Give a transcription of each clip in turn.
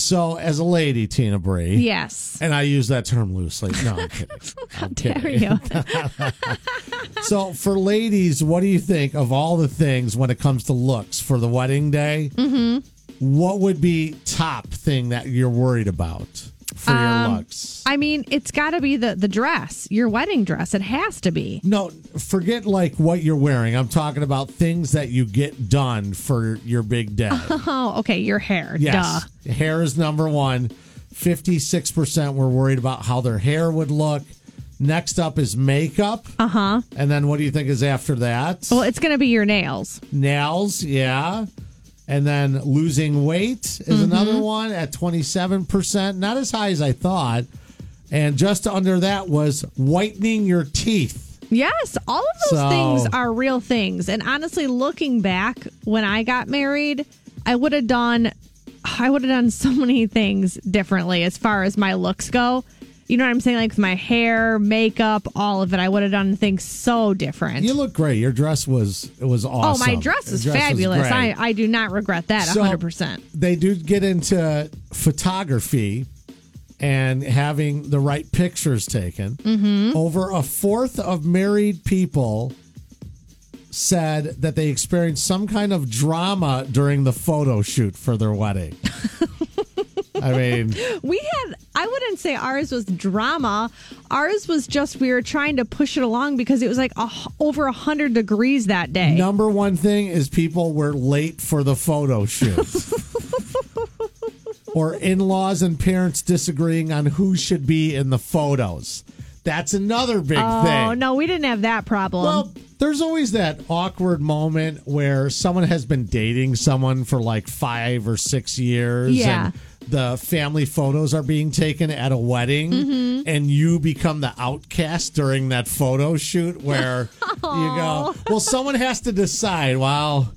So, as a lady, Tina Bree, Yes. and I use that term loosely. No, I'm kidding. I'm Dare kidding. you? So, for ladies, what do you think of all the things when it comes to looks for the wedding day? Mm-hmm. What would be top thing that you're worried about for your Um, looks? I mean, it's got to be the the dress, your wedding dress. It has to be. No, forget like what you're wearing. I'm talking about things that you get done for your big day. Oh, okay. Your hair. Yes. Duh. Hair is number one. 56% were worried about how their hair would look. Next up is makeup. Uh huh. And then what do you think is after that? Well, it's going to be your nails. Nails, yeah. And then losing weight is Mm-hmm. another one at 27%. Not as high as I thought. And just under that was whitening your teeth. Yes, all of those So- things are real things. And honestly, looking back when I got married, I would have done I would have done so many things differently as far as my looks go. You know what I'm saying? Like with my hair, makeup, all of it. I would have done things so different. You look great. Your dress was it was awesome. oh, my dress is dress fabulous. I, I do not regret that So- 100%. they do get into photography and having the right pictures taken. Mm-hmm. Over a fourth of married people said that they experienced some kind of drama during the photo shoot for their wedding. I mean, We had, I wouldn't say ours was drama. Ours was just, we were trying to push it along because it was like a, over 100 degrees that day. number one thing is people were late for the photo shoot. or in laws and parents disagreeing on who should be in the photos. That's another big Oh, thing. Oh, no, we didn't have that problem. Well, there's always that awkward moment where someone has been dating someone for like five or six years. Yeah. And the family photos are being taken at a wedding, Mm-hmm. and you become the outcast during that photo shoot where you go, well, someone has to decide, well,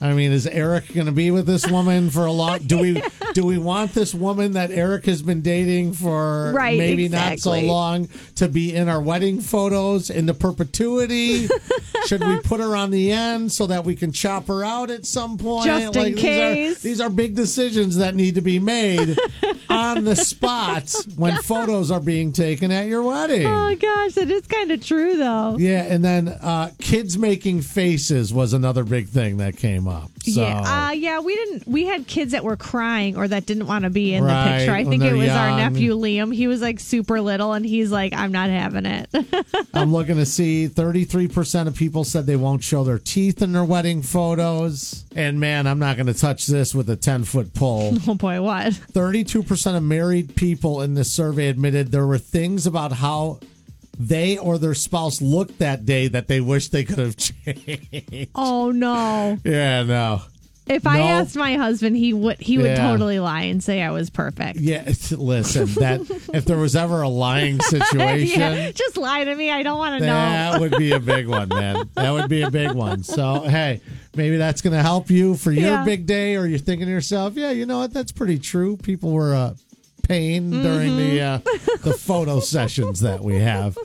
I mean, is Eric going to be with this woman for a long? Do we do we want this woman that Eric has been dating for Right, maybe not so long to be in our wedding photos into perpetuity? Should we put her on the end so that we can chop her out at some point? Just in these are- case. These are, big decisions that need to be made on the spot when photos are being taken at your wedding. oh, gosh, that is kind of true, though. Yeah, and then uh, kids making faces was another big thing that came up. So, Yeah, uh, yeah, we didn't. We had kids that were crying or that didn't want to be in Right, the picture. I think it was our nephew Liam. He was like super little, and he's like, "I'm not having it." I'm looking to see 33% of people said they won't show their teeth in their wedding photos. And man, I'm not going to touch this with a 10 foot pole. oh boy, what? 32% of married people in this survey admitted there were things about how they or their spouse looked that day that they wish they could have changed. Oh no! Yeah, no. If I No. asked my husband, he would he would Yeah. totally lie and say I was perfect. Yeah, listen, that if there was ever a lying situation, Yeah, just lie to me. I don't want to know. That would be a big one, man. That would be a big one. So, hey, maybe that's going to help you for your Yeah. big day, or you're thinking to yourself, yeah, you know what? That's pretty true. People were uh, paying during the uh, the photo sessions that we have.